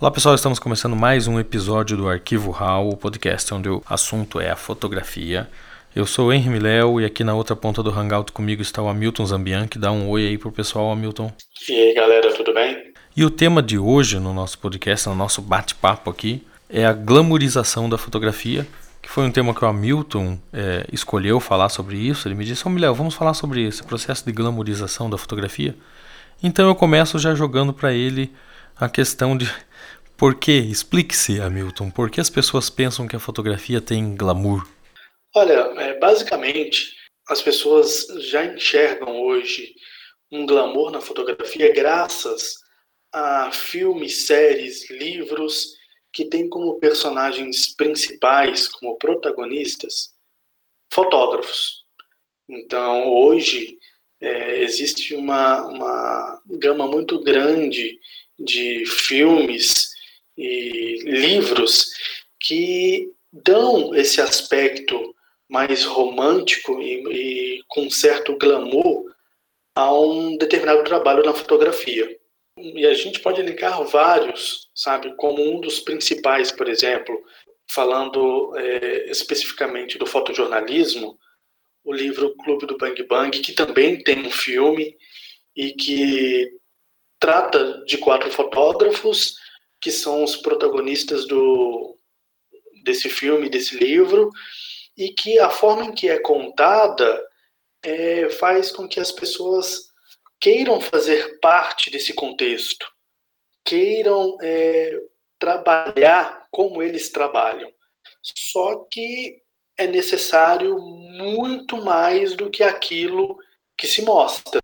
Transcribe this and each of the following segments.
Olá pessoal, estamos começando mais um episódio do Arquivo RAW, o podcast onde o assunto é a fotografia. Eu sou o Henry Miléo e aqui na outra ponta do Hangout comigo está o Hamilton Zambian, que dá um oi aí pro pessoal, Hamilton. E aí galera, tudo bem? E o tema de hoje no nosso podcast, no nosso bate-papo aqui, é a glamorização da fotografia, que foi um tema que o Hamilton é, escolheu falar sobre isso. Ele me disse, ô oh, vamos falar sobre esse processo de glamorização da fotografia? Então eu começo já jogando para ele a questão de por que? Explique-se, Hamilton, por que as pessoas pensam que a fotografia tem glamour? Olha, é, basicamente, as pessoas já enxergam hoje um glamour na fotografia graças a filmes, séries, livros que têm como personagens principais, como protagonistas, fotógrafos. Então, hoje, é, existe uma, uma gama muito grande de filmes e livros que dão esse aspecto mais romântico e, e com certo glamour a um determinado trabalho na fotografia. E a gente pode ligar vários, sabe, como um dos principais, por exemplo, falando é, especificamente do fotojornalismo, o livro Clube do Bang Bang, que também tem um filme e que trata de quatro fotógrafos que são os protagonistas do, desse filme, desse livro, e que a forma em que é contada é, faz com que as pessoas queiram fazer parte desse contexto, queiram é, trabalhar como eles trabalham. Só que é necessário muito mais do que aquilo que se mostra.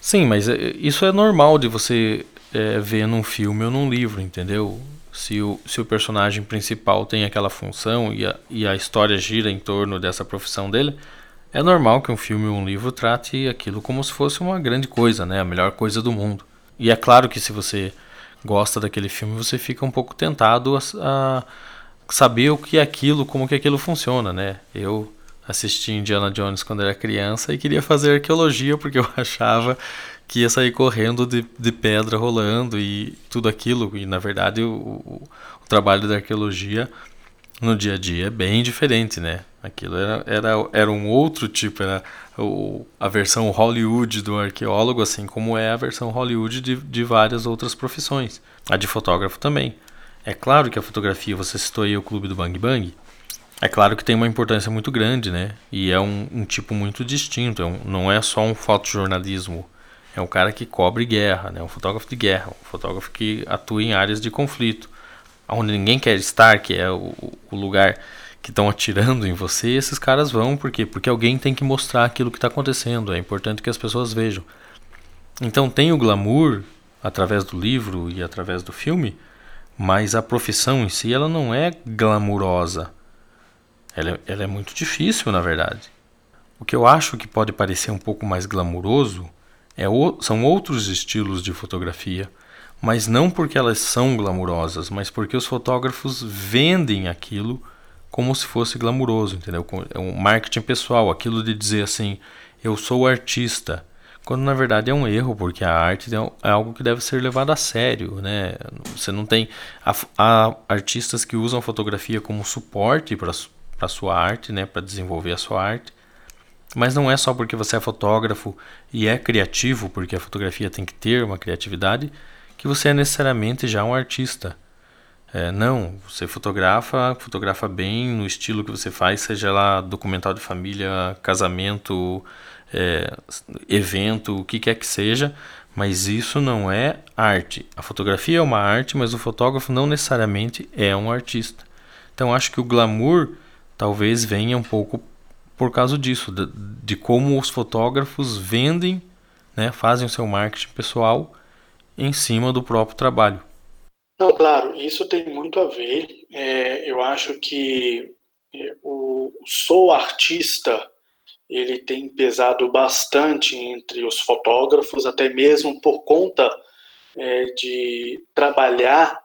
Sim, mas é, isso é normal de você é, ver num filme ou num livro, entendeu? Se o, se o personagem principal tem aquela função e a, e a história gira em torno dessa profissão dele, é normal que um filme ou um livro trate aquilo como se fosse uma grande coisa, né? A melhor coisa do mundo. E é claro que se você gosta daquele filme, você fica um pouco tentado a, a saber o que é aquilo, como que aquilo funciona, né? Eu assisti Indiana Jones quando era criança e queria fazer arqueologia porque eu achava que ia sair correndo de, de pedra rolando e tudo aquilo. E na verdade o, o, o, trabalho da arqueologia no dia a dia é bem diferente, né? Aquilo era, era, era um outro tipo, era o, a versão Hollywood do arqueólogo, assim como é a versão Hollywood de, de várias outras profissões. A de fotógrafo também. É claro que a fotografia, você citou aí o Clube do Bang Bang, é claro que tem uma importância muito grande, né? E é um, um tipo muito distinto, é um, não é só um fotojornalismo é um cara que cobre guerra, né? um fotógrafo de guerra, um fotógrafo que atua em áreas de conflito, onde ninguém quer estar, que é o, o lugar que estão atirando em você, esses caras vão, por quê? Porque alguém tem que mostrar aquilo que está acontecendo, é importante que as pessoas vejam. Então tem o glamour através do livro e através do filme, mas a profissão em si ela não é glamurosa. Ela é, ela é muito difícil, na verdade. O que eu acho que pode parecer um pouco mais glamuroso é o, são outros estilos de fotografia, mas não porque elas são glamurosas, mas porque os fotógrafos vendem aquilo como se fosse glamuroso, entendeu? É um marketing pessoal, aquilo de dizer assim, eu sou artista, quando na verdade é um erro, porque a arte é, é algo que deve ser levado a sério, né? Você não tem há, há artistas que usam fotografia como suporte para a sua arte, né, para desenvolver a sua arte, mas não é só porque você é fotógrafo e é criativo, porque a fotografia tem que ter uma criatividade, que você é necessariamente já um artista. É, não, você fotografa, fotografa bem no estilo que você faz, seja lá documental de família, casamento, é, evento, o que quer que seja, mas isso não é arte. A fotografia é uma arte, mas o fotógrafo não necessariamente é um artista. Então acho que o glamour talvez venha um pouco por causa disso, de, de como os fotógrafos vendem, né, fazem o seu marketing pessoal em cima do próprio trabalho. Não, claro, isso tem muito a ver. É, eu acho que é, o sou artista ele tem pesado bastante entre os fotógrafos, até mesmo por conta é, de trabalhar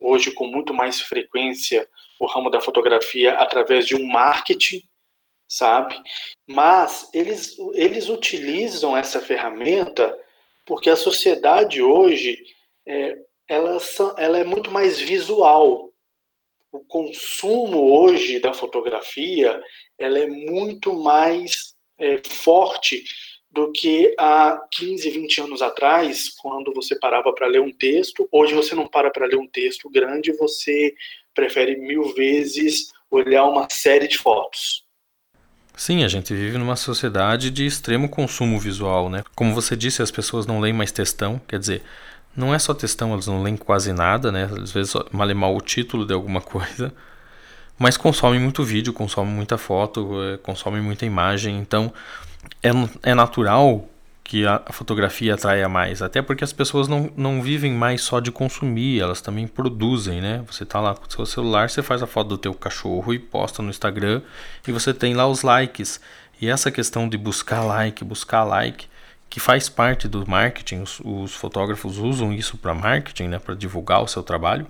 hoje com muito mais frequência o ramo da fotografia através de um marketing sabe? Mas eles, eles utilizam essa ferramenta porque a sociedade hoje é, ela, ela é muito mais visual. O consumo hoje da fotografia ela é muito mais é, forte do que há 15, 20 anos atrás, quando você parava para ler um texto. Hoje você não para para ler um texto grande, você prefere mil vezes olhar uma série de fotos. Sim, a gente vive numa sociedade de extremo consumo visual, né? Como você disse, as pessoas não leem mais textão, quer dizer, não é só textão, elas não leem quase nada, né? Às vezes mal mal o título de alguma coisa, mas consomem muito vídeo, consomem muita foto, eh, consomem muita imagem, então é, é natural que a, fotografia atraia mais, até porque as pessoas não, não vivem mais só de consumir, elas também produzem, né? Você tá lá com o seu celular, você faz a foto do teu cachorro e posta no Instagram e você tem lá os likes. E essa questão de buscar like, buscar like, que faz parte do marketing, os, os fotógrafos usam isso para marketing, né, para divulgar o seu trabalho,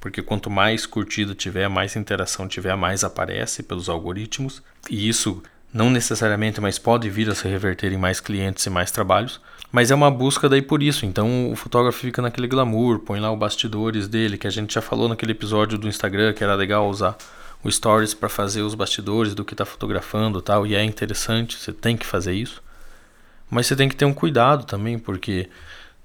porque quanto mais curtida tiver, mais interação tiver, mais aparece pelos algoritmos, e isso não necessariamente, mas pode vir a se reverter em mais clientes e mais trabalhos. Mas é uma busca daí por isso. Então o fotógrafo fica naquele glamour, põe lá os bastidores dele, que a gente já falou naquele episódio do Instagram, que era legal usar o stories para fazer os bastidores do que está fotografando, tal, e é interessante, você tem que fazer isso. Mas você tem que ter um cuidado também, porque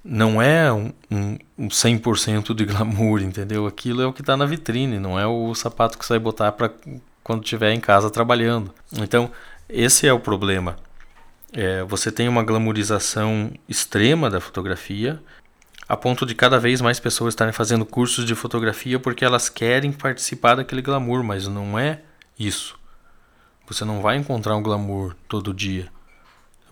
não é um, um, um 100% de glamour, entendeu? Aquilo é o que está na vitrine, não é o sapato que você vai botar para quando estiver em casa trabalhando. Então, esse é o problema. É, você tem uma glamorização extrema da fotografia, a ponto de cada vez mais pessoas estarem fazendo cursos de fotografia porque elas querem participar daquele glamour, mas não é isso. Você não vai encontrar um glamour todo dia.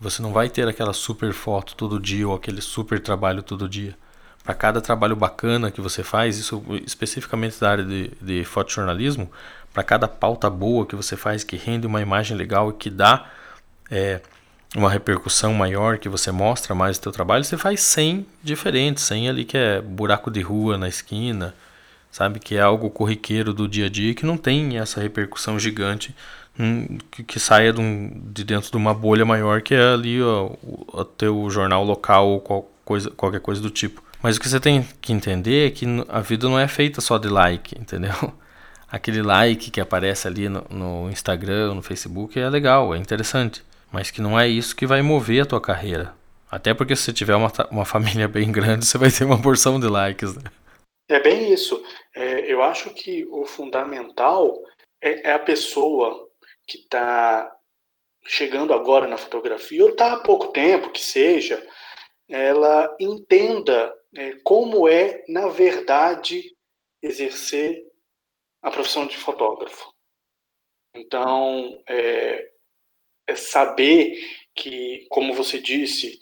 Você não vai ter aquela super foto todo dia ou aquele super trabalho todo dia. Para cada trabalho bacana que você faz, isso especificamente da área de, de fotojornalismo, para cada pauta boa que você faz, que rende uma imagem legal e que dá é, uma repercussão maior, que você mostra mais o teu trabalho, você faz 100 diferentes, 100 ali que é buraco de rua na esquina, sabe? Que é algo corriqueiro do dia a dia que não tem essa repercussão gigante que, que, saia de, um, de, dentro de uma bolha maior que é ali ó, o, o teu jornal local ou qual coisa, qualquer coisa do tipo. Mas o que você tem que entender é que a vida não é feita só de like, entendeu? aquele like que aparece ali no, no Instagram, no Facebook é legal, é interessante, mas que não é isso que vai mover a tua carreira. Até porque se você tiver uma, uma família bem grande, você vai ter uma porção de likes. Né? É bem isso. É, eu acho que o fundamental é, é a pessoa que está chegando agora na fotografia, ou está há pouco tempo, que seja, ela entenda é, como é, na verdade, exercer a profissão de fotógrafo. Então, é, é saber que, como você disse,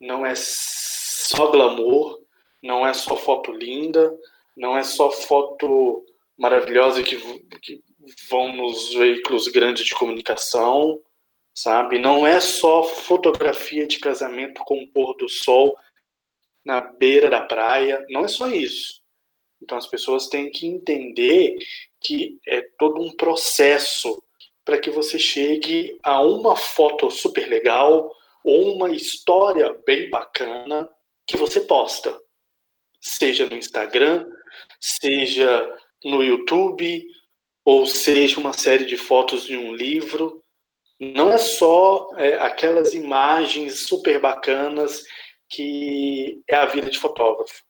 não é só glamour, não é só foto linda, não é só foto maravilhosa que, que vão nos veículos grandes de comunicação, sabe? Não é só fotografia de casamento com o pôr do sol na beira da praia, não é só isso. Então as pessoas têm que entender que é todo um processo para que você chegue a uma foto super legal ou uma história bem bacana que você posta, seja no Instagram, seja no YouTube, ou seja uma série de fotos de um livro. Não é só é, aquelas imagens super bacanas que é a vida de fotógrafo.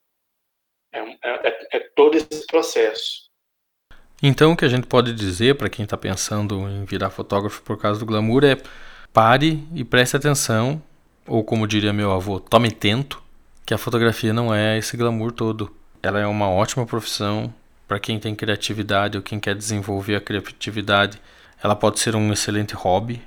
É, é, é, é todo esse processo. Então, o que a gente pode dizer para quem está pensando em virar fotógrafo por causa do glamour é pare e preste atenção, ou como diria meu avô, tome tento, que a fotografia não é esse glamour todo. Ela é uma ótima profissão para quem tem criatividade ou quem quer desenvolver a criatividade. Ela pode ser um excelente hobby.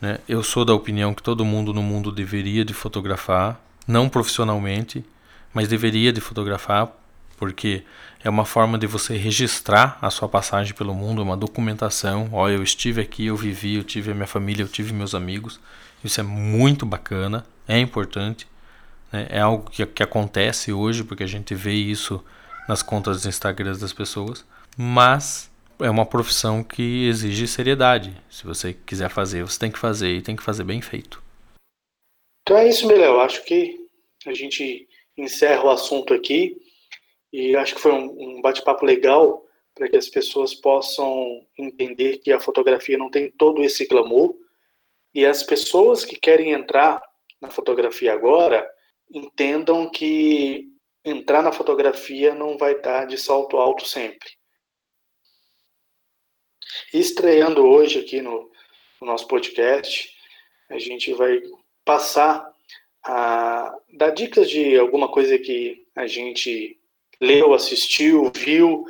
Né? Eu sou da opinião que todo mundo no mundo deveria de fotografar, não profissionalmente, mas deveria de fotografar porque é uma forma de você registrar a sua passagem pelo mundo, uma documentação. Olha, eu estive aqui, eu vivi, eu tive a minha família, eu tive meus amigos. Isso é muito bacana, é importante. Né? É algo que, que acontece hoje, porque a gente vê isso nas contas do Instagram das pessoas. Mas é uma profissão que exige seriedade. Se você quiser fazer, você tem que fazer e tem que fazer bem feito. Então é isso, Meléo. Acho que a gente encerra o assunto aqui e acho que foi um, um bate-papo legal para que as pessoas possam entender que a fotografia não tem todo esse glamour e as pessoas que querem entrar na fotografia agora entendam que entrar na fotografia não vai estar de salto alto sempre. estreando hoje aqui no, no nosso podcast, a gente vai passar a dar dicas de alguma coisa que a gente leu, assistiu, viu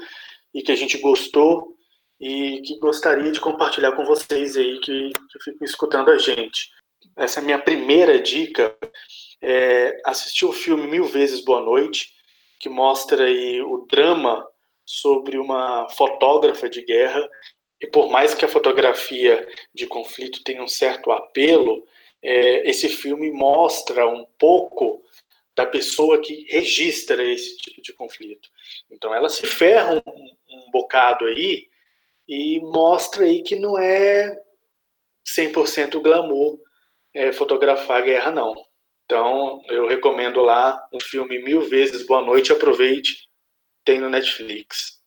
e que a gente gostou e que gostaria de compartilhar com vocês aí que, que ficam escutando a gente. Essa é a minha primeira dica é o filme Mil Vezes Boa Noite, que mostra aí o drama sobre uma fotógrafa de guerra. E por mais que a fotografia de conflito tenha um certo apelo, é, esse filme mostra um pouco da pessoa que registra esse tipo de conflito. Então ela se ferra um, um bocado aí e mostra aí que não é 100% glamour é, fotografar a guerra, não. Então, eu recomendo lá um filme mil vezes Boa Noite, aproveite, tem no Netflix.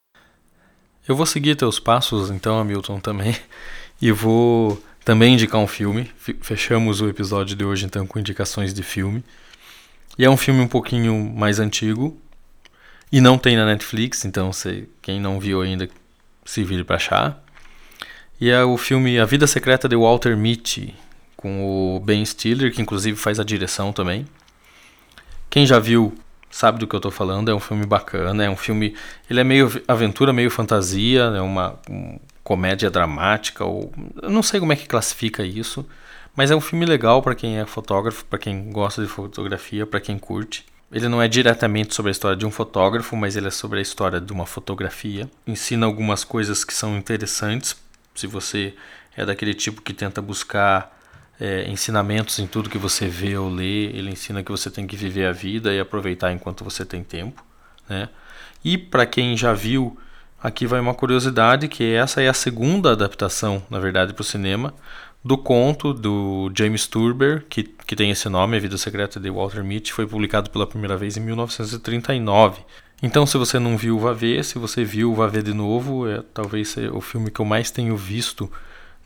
Eu vou seguir teus passos, então, Hamilton, também, e vou também indicar um filme. Fechamos o episódio de hoje, então, com indicações de filme. E é um filme um pouquinho mais antigo, e não tem na Netflix, então se, quem não viu ainda se vire para achar. E é o filme A Vida Secreta de Walter Mitty, com o Ben Stiller, que inclusive faz a direção também. Quem já viu sabe do que eu estou falando, é um filme bacana, é um filme, ele é meio aventura, meio fantasia, é uma um, comédia dramática ou eu não sei como é que classifica isso, mas é um filme legal para quem é fotógrafo, para quem gosta de fotografia, para quem curte. Ele não é diretamente sobre a história de um fotógrafo, mas ele é sobre a história de uma fotografia. Ensina algumas coisas que são interessantes, se você é daquele tipo que tenta buscar é, ensinamentos em tudo que você vê ou lê. Ele ensina que você tem que viver a vida e aproveitar enquanto você tem tempo. Né? E para quem já viu, aqui vai uma curiosidade que essa é a segunda adaptação, na verdade, para o cinema do conto do James Turber, que, que tem esse nome, A Vida Secreta de Walter Mitty, foi publicado pela primeira vez em 1939. Então, se você não viu, vá ver. Se você viu, vá ver de novo. É talvez o filme que eu mais tenho visto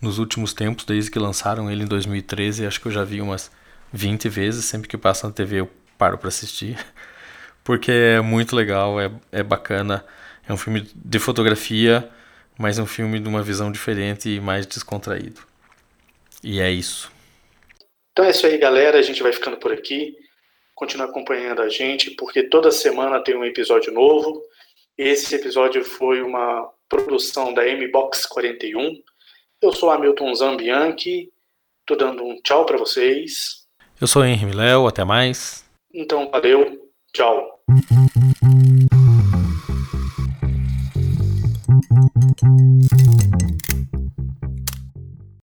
nos últimos tempos, desde que lançaram ele em 2013, acho que eu já vi umas 20 vezes, sempre que passa na TV eu paro para assistir, porque é muito legal, é, é bacana, é um filme de fotografia, mas é um filme de uma visão diferente e mais descontraído. E é isso. Então é isso aí, galera, a gente vai ficando por aqui. Continue acompanhando a gente, porque toda semana tem um episódio novo. Esse episódio foi uma produção da M-Box 41. Eu sou Hamilton Zambianchi, tô dando um tchau para vocês. Eu sou Henry Léo, até mais. Então, valeu, tchau.